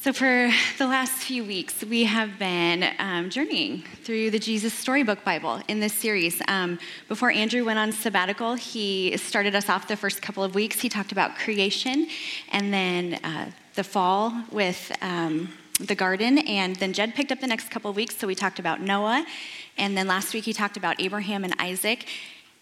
So, for the last few weeks, we have been um, journeying through the Jesus Storybook Bible in this series. Um, before Andrew went on sabbatical, he started us off the first couple of weeks. He talked about creation and then uh, the fall with um, the garden. And then Jed picked up the next couple of weeks, so we talked about Noah. And then last week, he talked about Abraham and Isaac.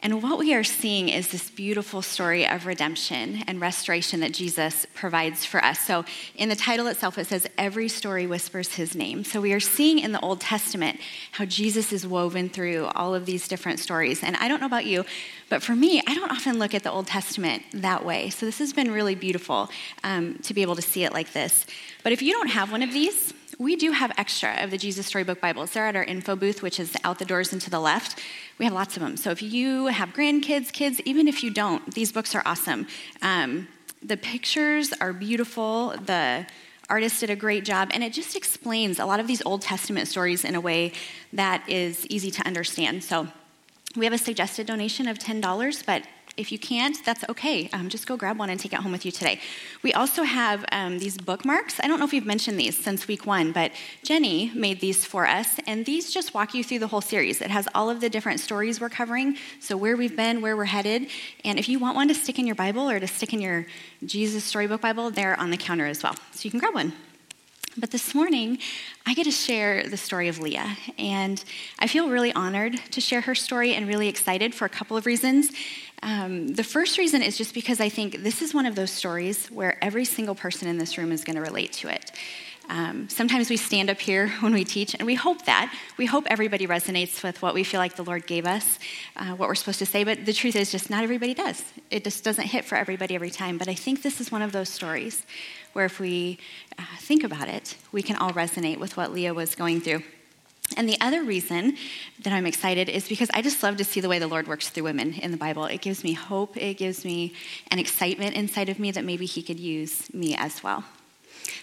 And what we are seeing is this beautiful story of redemption and restoration that Jesus provides for us. So, in the title itself, it says, Every story whispers his name. So, we are seeing in the Old Testament how Jesus is woven through all of these different stories. And I don't know about you, but for me, I don't often look at the Old Testament that way. So, this has been really beautiful um, to be able to see it like this. But if you don't have one of these, we do have extra of the Jesus Storybook Bibles. They're at our info booth, which is out the doors and to the left. We have lots of them. So if you have grandkids, kids, even if you don't, these books are awesome. Um, the pictures are beautiful. The artist did a great job, and it just explains a lot of these Old Testament stories in a way that is easy to understand. So we have a suggested donation of $10, but if you can't, that's okay. Um, just go grab one and take it home with you today. We also have um, these bookmarks. I don't know if you've mentioned these since week one, but Jenny made these for us, and these just walk you through the whole series. It has all of the different stories we're covering, so where we've been, where we're headed. And if you want one to stick in your Bible or to stick in your Jesus Storybook Bible, they're on the counter as well. So you can grab one. But this morning, I get to share the story of Leah. And I feel really honored to share her story and really excited for a couple of reasons. Um, the first reason is just because I think this is one of those stories where every single person in this room is going to relate to it. Um, sometimes we stand up here when we teach, and we hope that. We hope everybody resonates with what we feel like the Lord gave us, uh, what we're supposed to say, but the truth is just not everybody does. It just doesn't hit for everybody every time. But I think this is one of those stories where if we uh, think about it, we can all resonate with what Leah was going through. And the other reason that I'm excited is because I just love to see the way the Lord works through women in the Bible. It gives me hope, it gives me an excitement inside of me that maybe He could use me as well.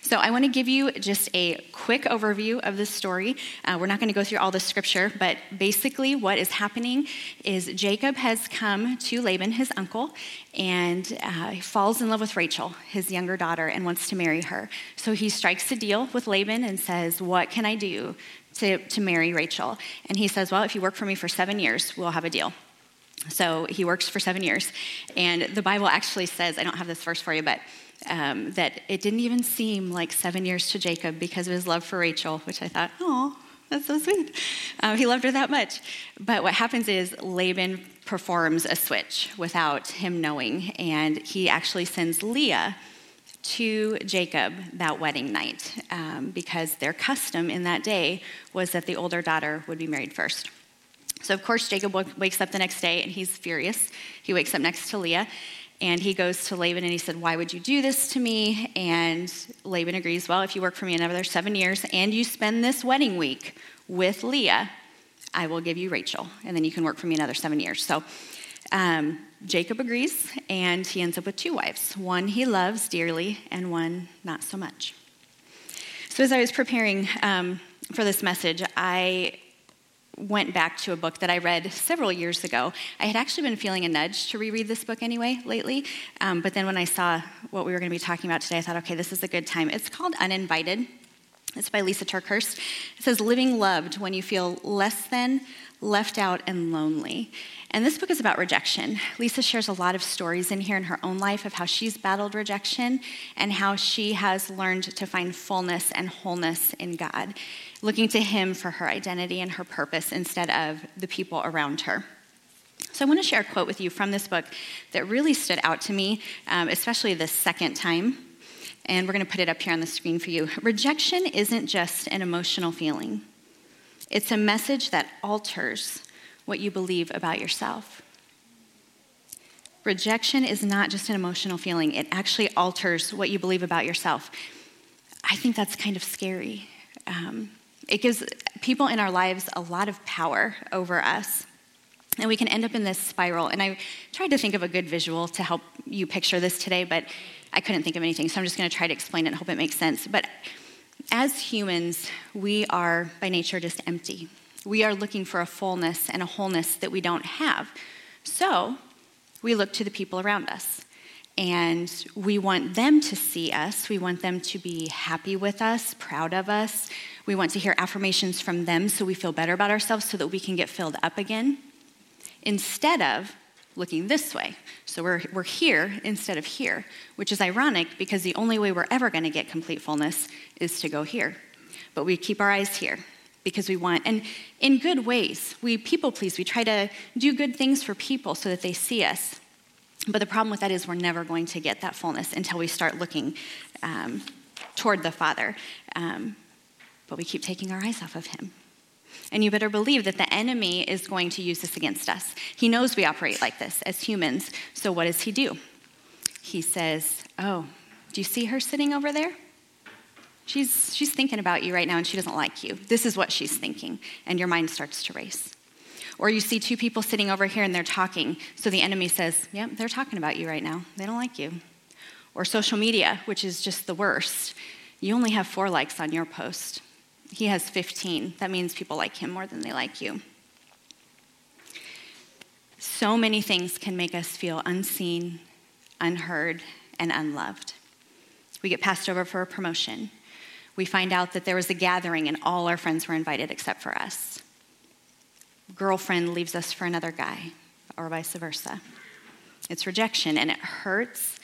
So, I want to give you just a quick overview of this story. Uh, we're not going to go through all the scripture, but basically, what is happening is Jacob has come to Laban, his uncle, and uh, falls in love with Rachel, his younger daughter, and wants to marry her. So, he strikes a deal with Laban and says, What can I do to, to marry Rachel? And he says, Well, if you work for me for seven years, we'll have a deal. So he works for seven years. And the Bible actually says, I don't have this verse for you, but um, that it didn't even seem like seven years to Jacob because of his love for Rachel, which I thought, oh, that's so sweet. Um, he loved her that much. But what happens is Laban performs a switch without him knowing, and he actually sends Leah to Jacob that wedding night um, because their custom in that day was that the older daughter would be married first. So, of course, Jacob wakes up the next day and he's furious. He wakes up next to Leah and he goes to Laban and he said, Why would you do this to me? And Laban agrees, Well, if you work for me another seven years and you spend this wedding week with Leah, I will give you Rachel. And then you can work for me another seven years. So um, Jacob agrees and he ends up with two wives one he loves dearly and one not so much. So as I was preparing um, for this message, I went back to a book that I read several years ago. I had actually been feeling a nudge to reread this book anyway lately, um, but then when I saw what we were going to be talking about today, I thought, okay, this is a good time. It's called Uninvited. It's by Lisa TerKeurst. It says, Living Loved When You Feel Less Than, Left Out, and Lonely. And this book is about rejection. Lisa shares a lot of stories in here in her own life of how she's battled rejection and how she has learned to find fullness and wholeness in God looking to Him for her identity and her purpose instead of the people around her. So, I want to share a quote with you from this book that really stood out to me, um, especially the second time. And we're going to put it up here on the screen for you. Rejection isn't just an emotional feeling, it's a message that alters what you believe about yourself. Rejection is not just an emotional feeling, it actually alters what you believe about yourself. I think that's kind of scary. Um, it gives people in our lives a lot of power over us. And we can end up in this spiral. And I tried to think of a good visual to help you picture this today, but I couldn't think of anything. So I'm just going to try to explain it and hope it makes sense. But as humans, we are by nature just empty. We are looking for a fullness and a wholeness that we don't have. So we look to the people around us. And we want them to see us. We want them to be happy with us, proud of us. We want to hear affirmations from them so we feel better about ourselves so that we can get filled up again. Instead of looking this way. So we're, we're here instead of here, which is ironic because the only way we're ever going to get complete fullness is to go here. But we keep our eyes here because we want, and in good ways, we people please. We try to do good things for people so that they see us. But the problem with that is we're never going to get that fullness until we start looking um, toward the Father. Um, but we keep taking our eyes off of Him. And you better believe that the enemy is going to use this against us. He knows we operate like this as humans. So what does he do? He says, Oh, do you see her sitting over there? She's, she's thinking about you right now and she doesn't like you. This is what she's thinking. And your mind starts to race. Or you see two people sitting over here and they're talking. So the enemy says, Yep, they're talking about you right now. They don't like you. Or social media, which is just the worst. You only have four likes on your post. He has 15. That means people like him more than they like you. So many things can make us feel unseen, unheard, and unloved. We get passed over for a promotion. We find out that there was a gathering and all our friends were invited except for us girlfriend leaves us for another guy, or vice versa. It's rejection, and it hurts.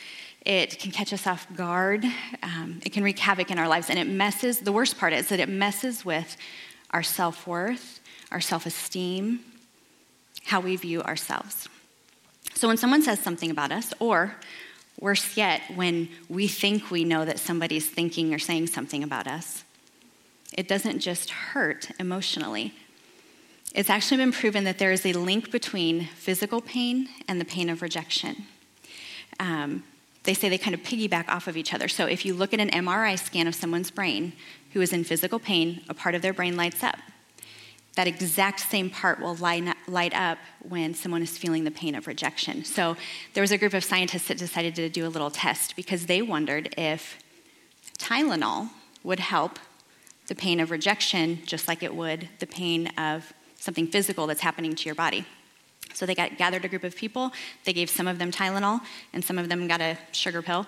It can catch us off guard. Um, it can wreak havoc in our lives, and it messes. The worst part is that it messes with our self worth, our self esteem, how we view ourselves. So when someone says something about us, or worse yet, when we think we know that somebody's thinking or saying something about us, it doesn't just hurt emotionally, it's actually been proven that there is a link between physical pain and the pain of rejection. Um, they say they kind of piggyback off of each other. So if you look at an MRI scan of someone's brain who is in physical pain, a part of their brain lights up. That exact same part will light up when someone is feeling the pain of rejection. So there was a group of scientists that decided to do a little test because they wondered if Tylenol would help the pain of rejection just like it would the pain of something physical that's happening to your body. So they got, gathered a group of people. They gave some of them Tylenol, and some of them got a sugar pill.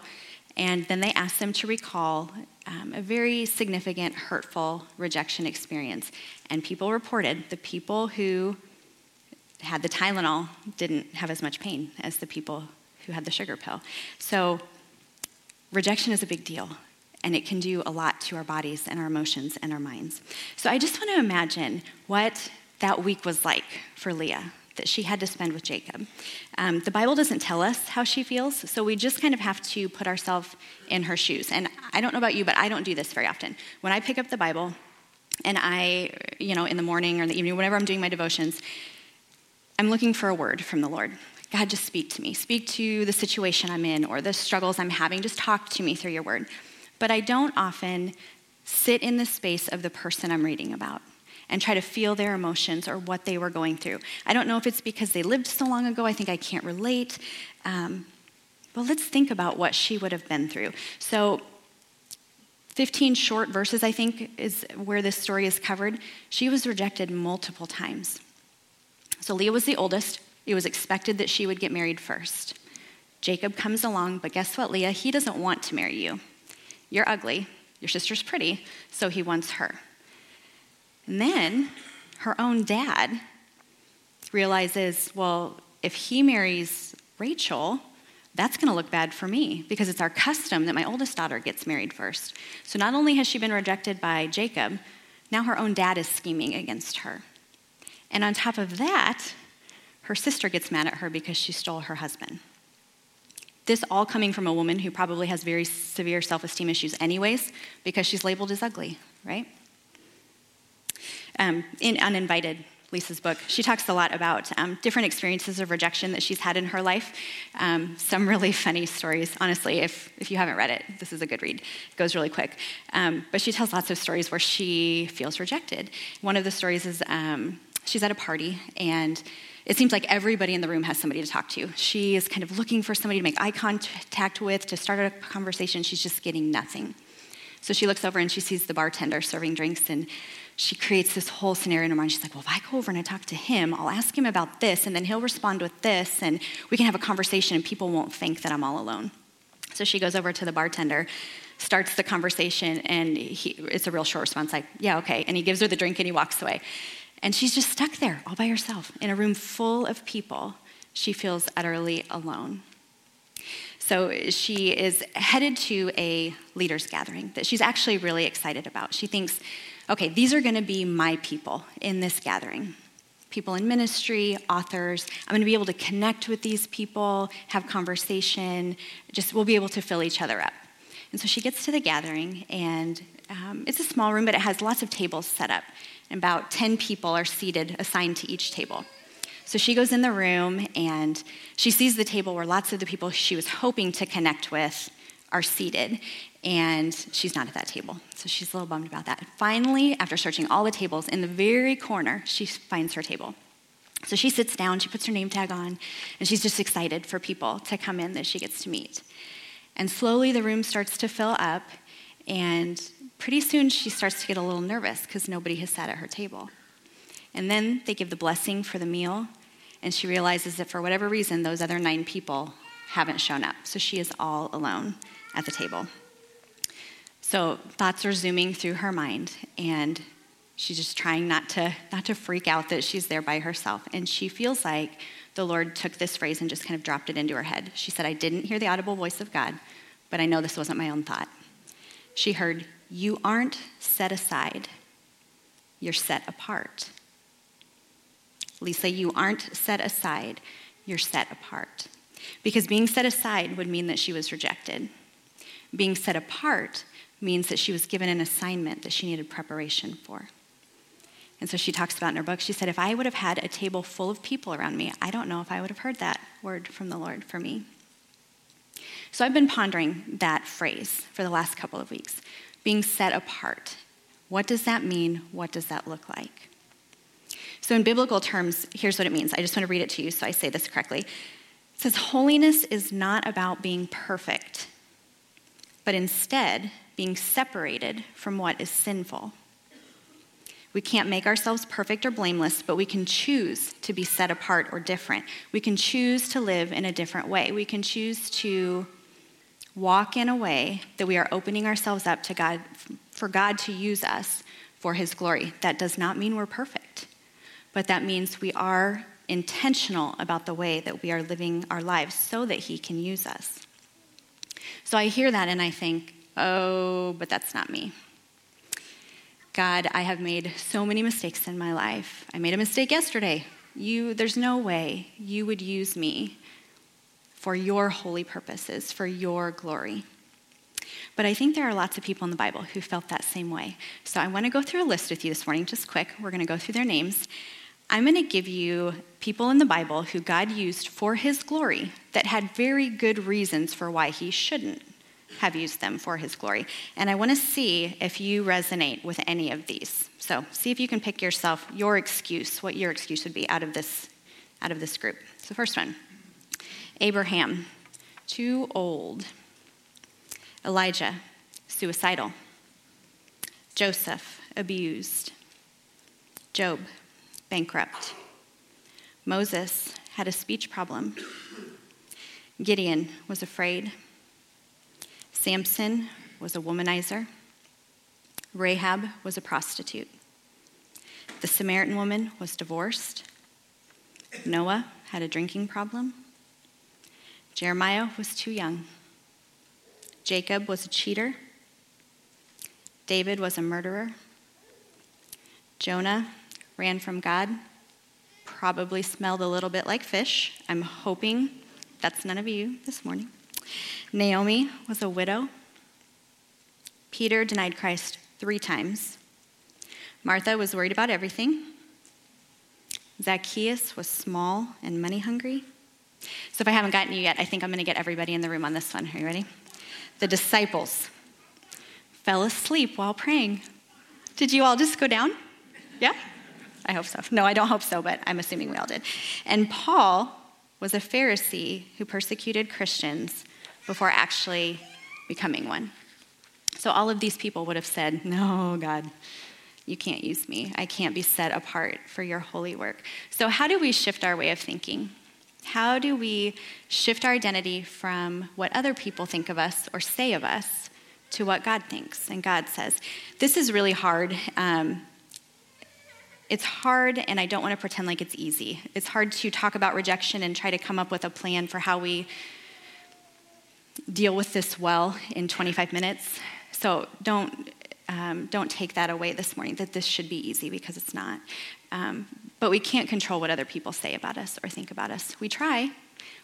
And then they asked them to recall um, a very significant, hurtful rejection experience. And people reported the people who had the Tylenol didn't have as much pain as the people who had the sugar pill. So rejection is a big deal and it can do a lot to our bodies and our emotions and our minds. So I just want to imagine what that week was like for Leah that she had to spend with Jacob. Um, the Bible doesn't tell us how she feels, so we just kind of have to put ourselves in her shoes. And I don't know about you, but I don't do this very often. When I pick up the Bible and I, you know, in the morning or in the evening, whenever I'm doing my devotions, I'm looking for a word from the Lord. God, just speak to me. Speak to the situation I'm in or the struggles I'm having. Just talk to me through your word. But I don't often sit in the space of the person I'm reading about and try to feel their emotions or what they were going through. I don't know if it's because they lived so long ago, I think I can't relate. Um, but let's think about what she would have been through. So, 15 short verses, I think, is where this story is covered. She was rejected multiple times. So, Leah was the oldest. It was expected that she would get married first. Jacob comes along, but guess what, Leah? He doesn't want to marry you. You're ugly. Your sister's pretty, so he wants her. And then her own dad realizes, well, if he marries Rachel, that's going to look bad for me because it's our custom that my oldest daughter gets married first. So not only has she been rejected by Jacob, now her own dad is scheming against her. And on top of that, her sister gets mad at her because she stole her husband. This all coming from a woman who probably has very severe self esteem issues, anyways, because she's labeled as ugly, right? Um, in Uninvited, Lisa's book, she talks a lot about um, different experiences of rejection that she's had in her life. Um, some really funny stories, honestly. If, if you haven't read it, this is a good read. It goes really quick. Um, but she tells lots of stories where she feels rejected. One of the stories is um, she's at a party, and it seems like everybody in the room has somebody to talk to. She is kind of looking for somebody to make eye contact with, to start a conversation. She's just getting nothing. So she looks over and she sees the bartender serving drinks, and she creates this whole scenario in her mind. She's like, well, if I go over and I talk to him, I'll ask him about this, and then he'll respond with this, and we can have a conversation, and people won't think that I'm all alone. So she goes over to the bartender, starts the conversation, and he, it's a real short response, like, yeah, okay. And he gives her the drink and he walks away. And she's just stuck there all by herself in a room full of people. She feels utterly alone. So she is headed to a leaders' gathering that she's actually really excited about. She thinks, okay, these are going to be my people in this gathering people in ministry, authors. I'm going to be able to connect with these people, have conversation, just we'll be able to fill each other up. And so she gets to the gathering, and um, it's a small room, but it has lots of tables set up. And about 10 people are seated, assigned to each table. So she goes in the room and she sees the table where lots of the people she was hoping to connect with are seated, and she's not at that table. So she's a little bummed about that. Finally, after searching all the tables, in the very corner, she finds her table. So she sits down, she puts her name tag on, and she's just excited for people to come in that she gets to meet. And slowly the room starts to fill up, and pretty soon she starts to get a little nervous because nobody has sat at her table. And then they give the blessing for the meal, and she realizes that for whatever reason, those other nine people haven't shown up. So she is all alone at the table. So thoughts are zooming through her mind, and she's just trying not to, not to freak out that she's there by herself. And she feels like the Lord took this phrase and just kind of dropped it into her head. She said, I didn't hear the audible voice of God, but I know this wasn't my own thought. She heard, You aren't set aside, you're set apart. Lisa, you aren't set aside, you're set apart. Because being set aside would mean that she was rejected. Being set apart means that she was given an assignment that she needed preparation for. And so she talks about in her book, she said, If I would have had a table full of people around me, I don't know if I would have heard that word from the Lord for me. So I've been pondering that phrase for the last couple of weeks being set apart. What does that mean? What does that look like? So, in biblical terms, here's what it means. I just want to read it to you so I say this correctly. It says, Holiness is not about being perfect, but instead being separated from what is sinful. We can't make ourselves perfect or blameless, but we can choose to be set apart or different. We can choose to live in a different way. We can choose to walk in a way that we are opening ourselves up to God for God to use us for his glory. That does not mean we're perfect, but that means we are intentional about the way that we are living our lives so that he can use us. So I hear that and I think, oh, but that's not me. God, I have made so many mistakes in my life. I made a mistake yesterday. You, there's no way you would use me for your holy purposes, for your glory. But I think there are lots of people in the Bible who felt that same way. So I want to go through a list with you this morning, just quick. We're going to go through their names. I'm going to give you people in the Bible who God used for his glory that had very good reasons for why he shouldn't have used them for his glory. And I want to see if you resonate with any of these. So, see if you can pick yourself your excuse, what your excuse would be out of this out of this group. So, first one. Abraham, too old. Elijah, suicidal. Joseph, abused. Job, bankrupt. Moses had a speech problem. Gideon was afraid. Samson was a womanizer. Rahab was a prostitute. The Samaritan woman was divorced. Noah had a drinking problem. Jeremiah was too young. Jacob was a cheater. David was a murderer. Jonah ran from God, probably smelled a little bit like fish. I'm hoping that's none of you this morning. Naomi was a widow. Peter denied Christ three times. Martha was worried about everything. Zacchaeus was small and money hungry. So if I haven't gotten you yet, I think I'm going to get everybody in the room on this one. Are you ready? The disciples fell asleep while praying. Did you all just go down? Yeah? I hope so. No, I don't hope so, but I'm assuming we all did. And Paul was a Pharisee who persecuted Christians before actually becoming one. So all of these people would have said, No, God, you can't use me. I can't be set apart for your holy work. So, how do we shift our way of thinking? How do we shift our identity from what other people think of us or say of us to what God thinks and God says? This is really hard. Um, it's hard, and I don't want to pretend like it's easy. It's hard to talk about rejection and try to come up with a plan for how we deal with this well in 25 minutes. So don't um, don't take that away this morning that this should be easy because it's not. Um, but we can't control what other people say about us or think about us. We try.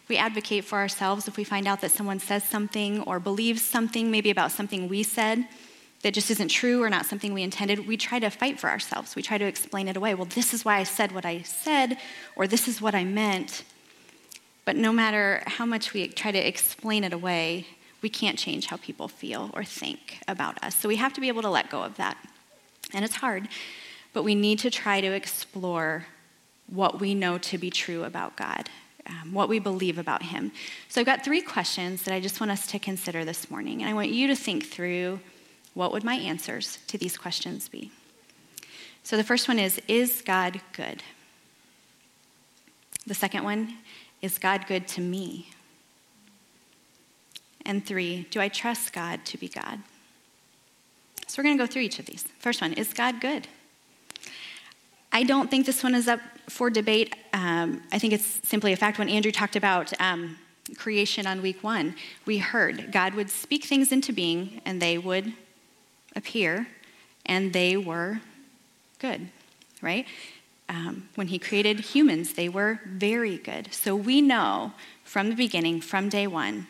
We advocate for ourselves if we find out that someone says something or believes something, maybe about something we said that just isn't true or not something we intended. We try to fight for ourselves. We try to explain it away. Well, this is why I said what I said, or this is what I meant. But no matter how much we try to explain it away, we can't change how people feel or think about us. So we have to be able to let go of that. And it's hard, but we need to try to explore what we know to be true about God, um, what we believe about Him. So I've got three questions that I just want us to consider this morning. And I want you to think through what would my answers to these questions be? So the first one is Is God good? The second one is God good to me? And three, do I trust God to be God? So we're going to go through each of these. First one, is God good? I don't think this one is up for debate. Um, I think it's simply a fact. When Andrew talked about um, creation on week one, we heard God would speak things into being and they would appear and they were good, right? Um, when he created humans, they were very good. So we know from the beginning, from day one,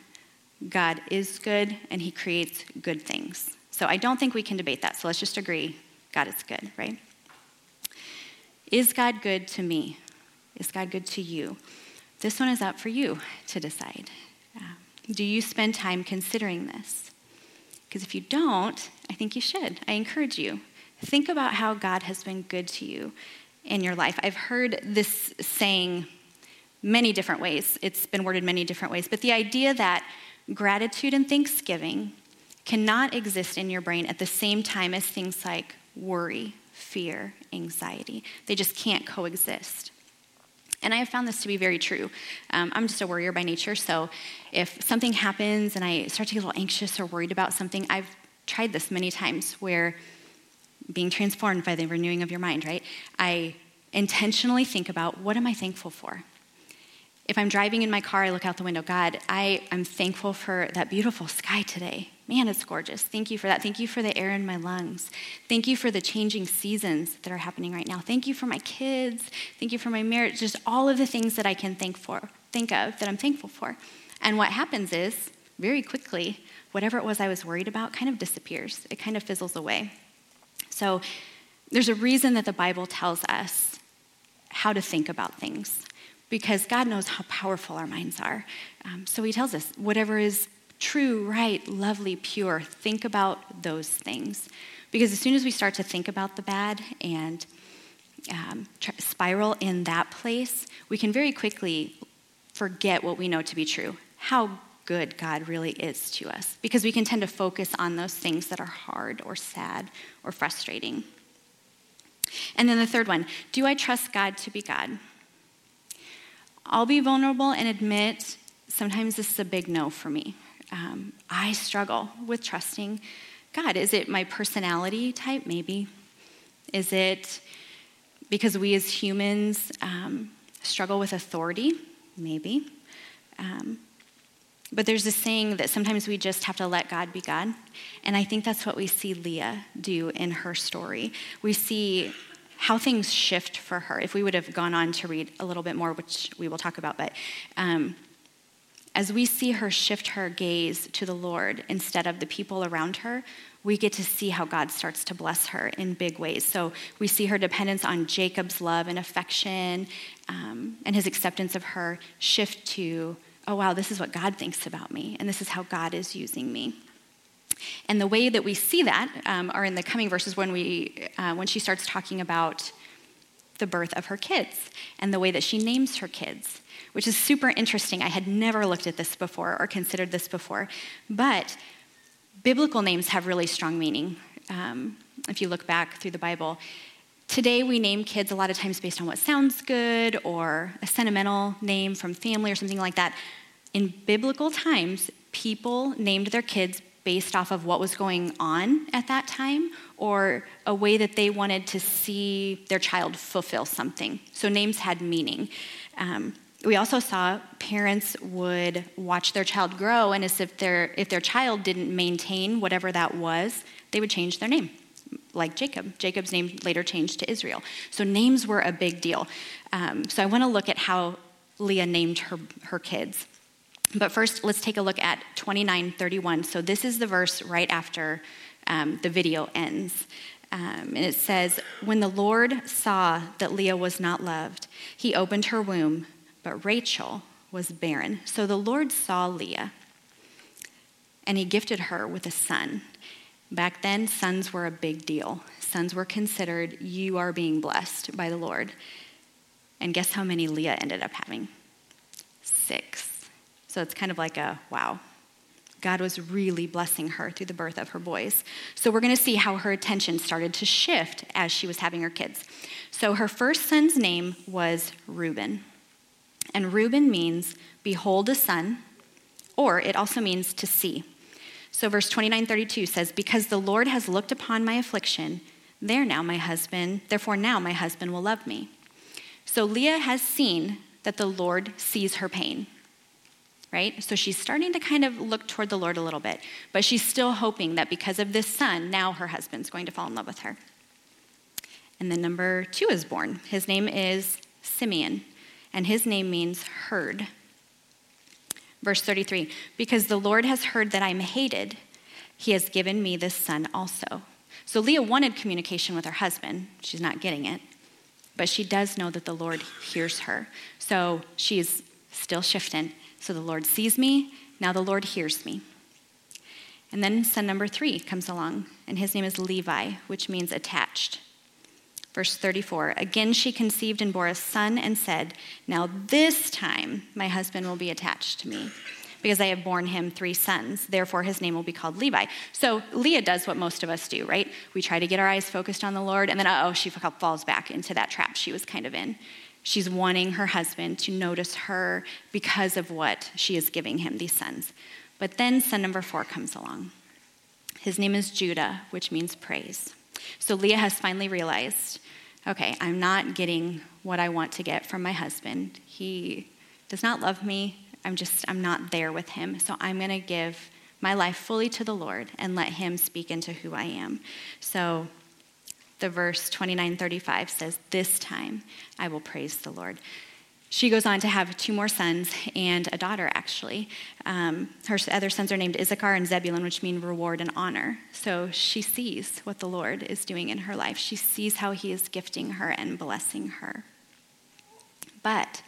God is good and he creates good things. So I don't think we can debate that. So let's just agree God is good, right? Is God good to me? Is God good to you? This one is up for you to decide. Uh, do you spend time considering this? Because if you don't, I think you should. I encourage you. Think about how God has been good to you in your life. I've heard this saying many different ways, it's been worded many different ways, but the idea that gratitude and thanksgiving cannot exist in your brain at the same time as things like worry, fear, anxiety. They just can't coexist. And I have found this to be very true. Um, I'm just a worrier by nature, so if something happens and I start to get a little anxious or worried about something, I've tried this many times where being transformed by the renewing of your mind, right? I intentionally think about what am I thankful for? If I'm driving in my car, I look out the window. God, I, I'm thankful for that beautiful sky today. Man, it's gorgeous. Thank you for that. Thank you for the air in my lungs. Thank you for the changing seasons that are happening right now. Thank you for my kids. Thank you for my marriage. Just all of the things that I can thank for, think of that I'm thankful for. And what happens is, very quickly, whatever it was I was worried about kind of disappears. It kind of fizzles away. So there's a reason that the Bible tells us how to think about things because God knows how powerful our minds are. Um, so he tells us whatever is true, right, lovely, pure, think about those things. Because as soon as we start to think about the bad and um, spiral in that place, we can very quickly forget what we know to be true how good God really is to us. Because we can tend to focus on those things that are hard or sad or frustrating. And then the third one do I trust God to be God? I'll be vulnerable and admit sometimes this is a big no for me. Um, I struggle with trusting God. Is it my personality type? Maybe. Is it because we as humans um, struggle with authority? Maybe. Um, but there's a saying that sometimes we just have to let God be God. And I think that's what we see Leah do in her story. We see how things shift for her. If we would have gone on to read a little bit more, which we will talk about, but um, as we see her shift her gaze to the Lord instead of the people around her, we get to see how God starts to bless her in big ways. So we see her dependence on Jacob's love and affection um, and his acceptance of her shift to, oh, wow, this is what God thinks about me, and this is how God is using me. And the way that we see that um, are in the coming verses when, we, uh, when she starts talking about the birth of her kids and the way that she names her kids, which is super interesting. I had never looked at this before or considered this before. But biblical names have really strong meaning. Um, if you look back through the Bible. Today, we name kids a lot of times based on what sounds good or a sentimental name from family or something like that. In biblical times, people named their kids based off of what was going on at that time or a way that they wanted to see their child fulfill something. So names had meaning. Um, we also saw parents would watch their child grow, and as if their, if their child didn't maintain whatever that was, they would change their name, like Jacob. Jacob's name later changed to Israel. So names were a big deal. Um, so I want to look at how Leah named her, her kids. But first, let's take a look at 2931. So this is the verse right after um, the video ends. Um, and it says, When the Lord saw that Leah was not loved, he opened her womb, but Rachel was barren. So the Lord saw Leah, and he gifted her with a son. Back then, sons were a big deal. Sons were considered, you are being blessed by the Lord. And guess how many Leah ended up having? Six. So it's kind of like a wow, God was really blessing her through the birth of her boys. So we're going to see how her attention started to shift as she was having her kids. So her first son's name was Reuben. And Reuben means behold a son, or it also means to see. So verse 2932 says, Because the Lord has looked upon my affliction, there now my husband, therefore now my husband will love me. So Leah has seen that the Lord sees her pain right? So she's starting to kind of look toward the Lord a little bit, but she's still hoping that because of this son, now her husband's going to fall in love with her. And then number two is born. His name is Simeon, and his name means heard. Verse 33 Because the Lord has heard that I'm hated, he has given me this son also. So Leah wanted communication with her husband. She's not getting it. But she does know that the Lord hears her. So she's still shifting so the Lord sees me, now the Lord hears me. And then son number three comes along, and his name is Levi, which means attached. Verse 34 Again she conceived and bore a son and said, Now this time my husband will be attached to me, because I have borne him three sons. Therefore his name will be called Levi. So Leah does what most of us do, right? We try to get our eyes focused on the Lord, and then, oh, she falls back into that trap she was kind of in. She's wanting her husband to notice her because of what she is giving him, these sons. But then son number four comes along. His name is Judah, which means praise. So Leah has finally realized okay, I'm not getting what I want to get from my husband. He does not love me. I'm just, I'm not there with him. So I'm going to give my life fully to the Lord and let him speak into who I am. So the verse 2935 says, This time I will praise the Lord. She goes on to have two more sons and a daughter, actually. Um, her other sons are named Issachar and Zebulun, which mean reward and honor. So she sees what the Lord is doing in her life. She sees how he is gifting her and blessing her. But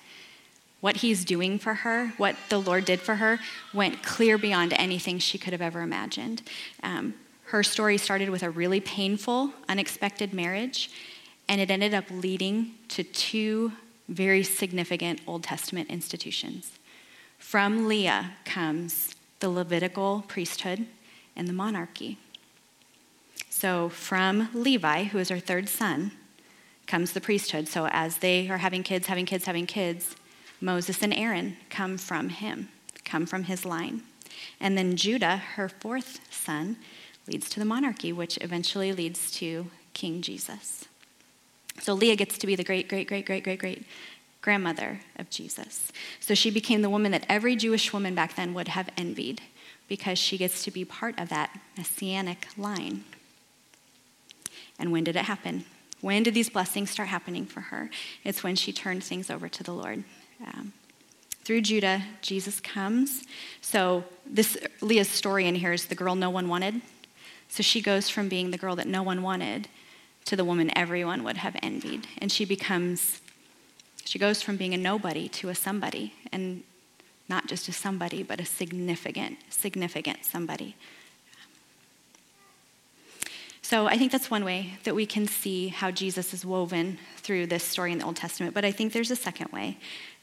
what he's doing for her, what the Lord did for her, went clear beyond anything she could have ever imagined. Um, her story started with a really painful, unexpected marriage, and it ended up leading to two very significant Old Testament institutions. From Leah comes the Levitical priesthood and the monarchy. So, from Levi, who is her third son, comes the priesthood. So, as they are having kids, having kids, having kids, Moses and Aaron come from him, come from his line. And then Judah, her fourth son, leads to the monarchy, which eventually leads to King Jesus. So Leah gets to be the great, great, great, great, great, great grandmother of Jesus. So she became the woman that every Jewish woman back then would have envied because she gets to be part of that messianic line. And when did it happen? When did these blessings start happening for her? It's when she turned things over to the Lord. Um, through Judah, Jesus comes. So this Leah's story in here is the girl no one wanted. So she goes from being the girl that no one wanted to the woman everyone would have envied. And she becomes, she goes from being a nobody to a somebody. And not just a somebody, but a significant, significant somebody. So I think that's one way that we can see how Jesus is woven through this story in the Old Testament. But I think there's a second way.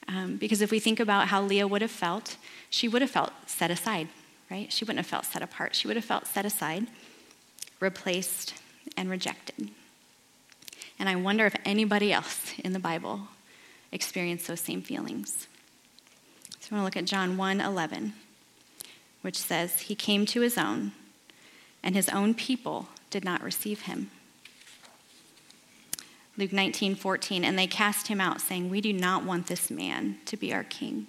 Um, because if we think about how Leah would have felt, she would have felt set aside, right? She wouldn't have felt set apart. She would have felt set aside replaced and rejected. And I wonder if anybody else in the Bible experienced those same feelings. So I want to look at John 1 11, which says, He came to his own, and his own people did not receive him. Luke 19 14, and they cast him out, saying, We do not want this man to be our king.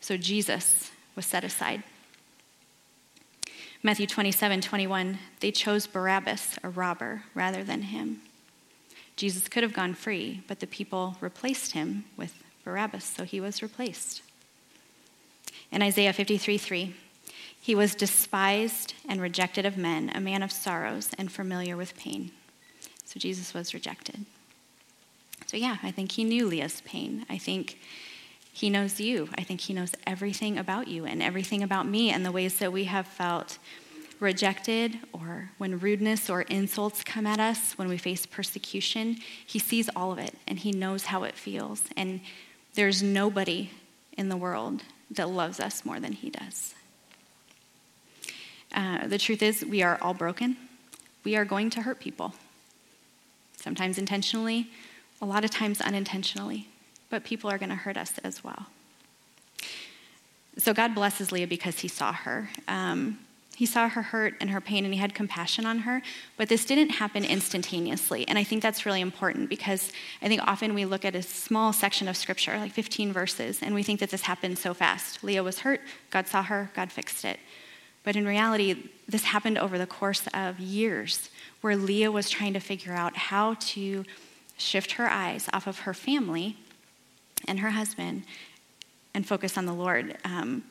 So Jesus was set aside. Matthew 27 21, they chose Barabbas, a robber, rather than him. Jesus could have gone free, but the people replaced him with Barabbas, so he was replaced. In Isaiah 53 3, he was despised and rejected of men, a man of sorrows and familiar with pain. So Jesus was rejected. So, yeah, I think he knew Leah's pain. I think he knows you. I think He knows everything about you and everything about me and the ways that we have felt rejected or when rudeness or insults come at us, when we face persecution. He sees all of it and He knows how it feels. And there's nobody in the world that loves us more than He does. Uh, the truth is, we are all broken. We are going to hurt people, sometimes intentionally, a lot of times unintentionally but people are going to hurt us as well. So God blesses Leah because he saw her. Um, he saw her hurt and her pain and he had compassion on her, but this didn't happen instantaneously. And I think that's really important because I think often we look at a small section of scripture, like 15 verses, and we think that this happened so fast. Leah was hurt, God saw her, God fixed it. But in reality, this happened over the course of years where Leah was trying to figure out how to shift her eyes off of her family and her husband and focus on the Lord, um,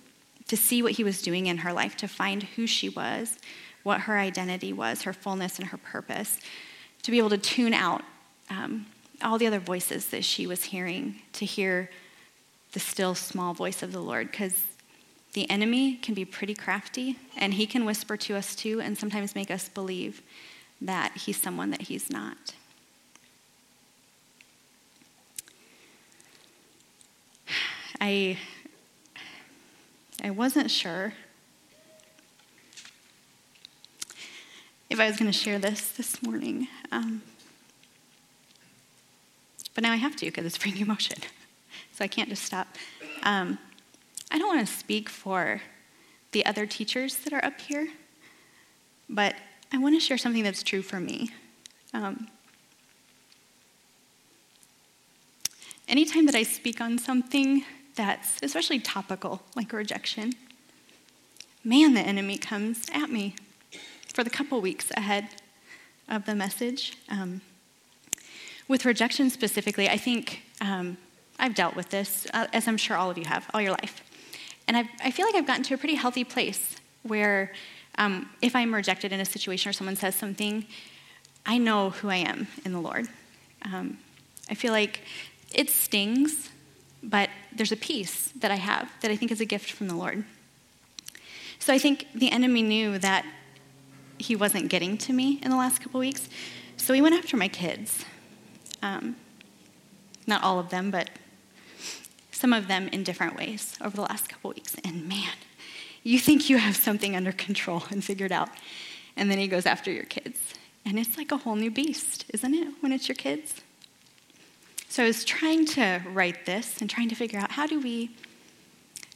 to see what he was doing in her life, to find who she was, what her identity was, her fullness and her purpose, to be able to tune out um, all the other voices that she was hearing, to hear the still small voice of the Lord, because the enemy can be pretty crafty and he can whisper to us too and sometimes make us believe that he's someone that he's not. I, I wasn't sure if I was going to share this this morning. Um, but now I have to because it's bringing emotion. So I can't just stop. Um, I don't want to speak for the other teachers that are up here, but I want to share something that's true for me. Um, anytime that I speak on something that's especially topical, like rejection, man, the enemy comes at me for the couple weeks ahead of the message. Um, with rejection specifically, I think um, I've dealt with this, uh, as I'm sure all of you have, all your life. And I've, i feel like I've gotten to a pretty healthy place where um, if I'm rejected in a situation or someone says something, I know who I am in the Lord. Um, I feel like it stings but there's a peace that I have that I think is a gift from the Lord. So I think the enemy knew that he wasn't getting to me in the last couple weeks, so he went after my kids. Um, not all of them, but some of them in different ways over the last couple weeks. And man, you think you have something under control and figured out, and then he goes after your kids. And it's like a whole new beast, isn't it, when it's your kids? So I was trying to write this and trying to figure out how do we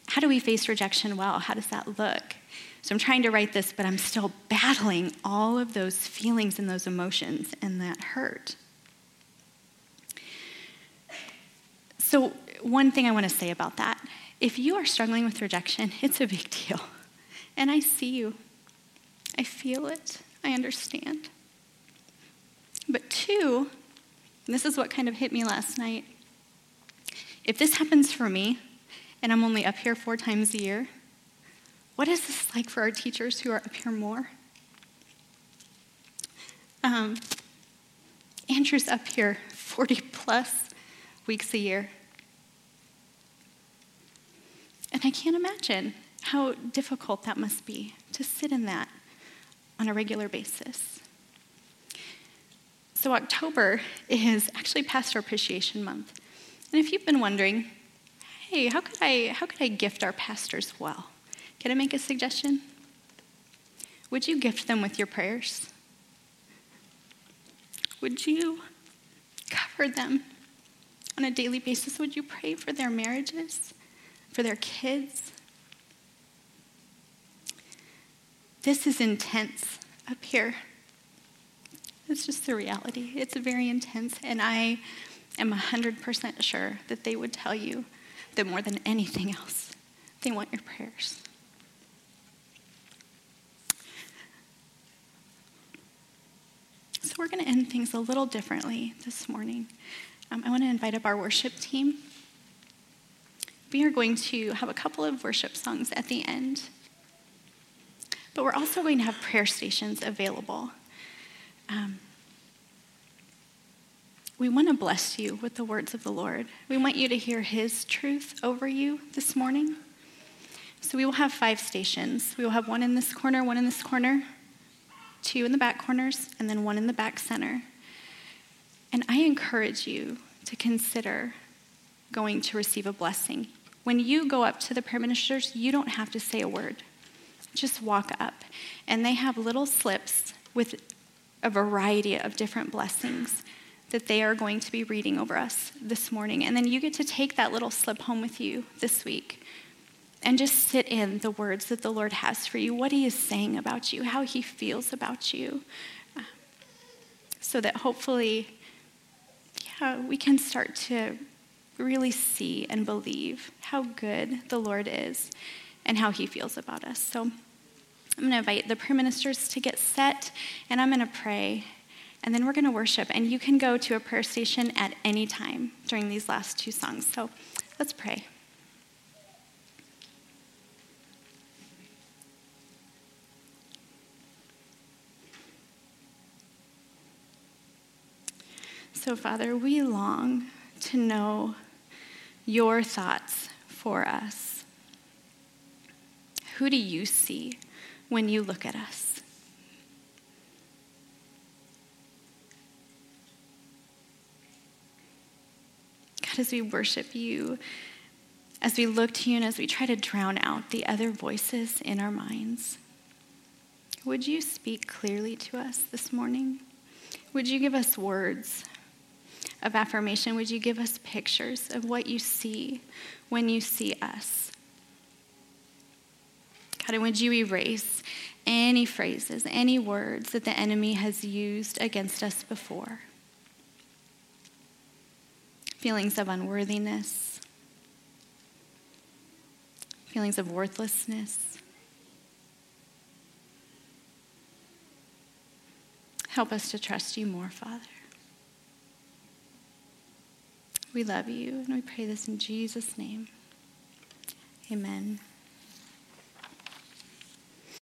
how do we face rejection well? How does that look? So I'm trying to write this, but I'm still battling all of those feelings and those emotions and that hurt. So, one thing I want to say about that if you are struggling with rejection, it's a big deal. And I see you, I feel it, I understand. But two, and this is what kind of hit me last night. If this happens for me, and I'm only up here four times a year, what is this like for our teachers who are up here more? Um, Andrew's up here 40 plus weeks a year. And I can't imagine how difficult that must be to sit in that on a regular basis. So, October is actually Pastor Appreciation Month. And if you've been wondering, hey, how could I, how could I gift our pastors well? Can I make a suggestion? Would you gift them with your prayers? would you cover them on a daily basis? Would you pray for their marriages, for their kids? This is intense up here. It's just the reality. It's very intense, and I am 100% sure that they would tell you that more than anything else, they want your prayers. So, we're going to end things a little differently this morning. Um, I want to invite up our worship team. We are going to have a couple of worship songs at the end, but we're also going to have prayer stations available. Um, we want to bless you with the words of the Lord. We want you to hear His truth over you this morning. So we will have five stations. We will have one in this corner, one in this corner, two in the back corners, and then one in the back center. And I encourage you to consider going to receive a blessing. When you go up to the prayer ministers, you don't have to say a word. Just walk up. And they have little slips with a variety of different blessings that they are going to be reading over us this morning. And then you get to take that little slip home with you this week and just sit in the words that the Lord has for you, what He is saying about you, how He feels about you, so that hopefully, yeah, we can start to really see and believe how good the Lord is and how He feels about us. So I'm going to invite the prayer ministers to get set, and I'm going to pray and then we're going to worship. And you can go to a prayer station at any time during these last two songs. So let's pray. So, Father, we long to know your thoughts for us. Who do you see when you look at us? God, as we worship you, as we look to you and as we try to drown out the other voices in our minds, would you speak clearly to us this morning? Would you give us words of affirmation? Would you give us pictures of what you see when you see us? God, and would you erase any phrases, any words that the enemy has used against us before? feelings of unworthiness, feelings of worthlessness. Help us to trust you more, Father. We love you, and we pray this in Jesus' name. Amen.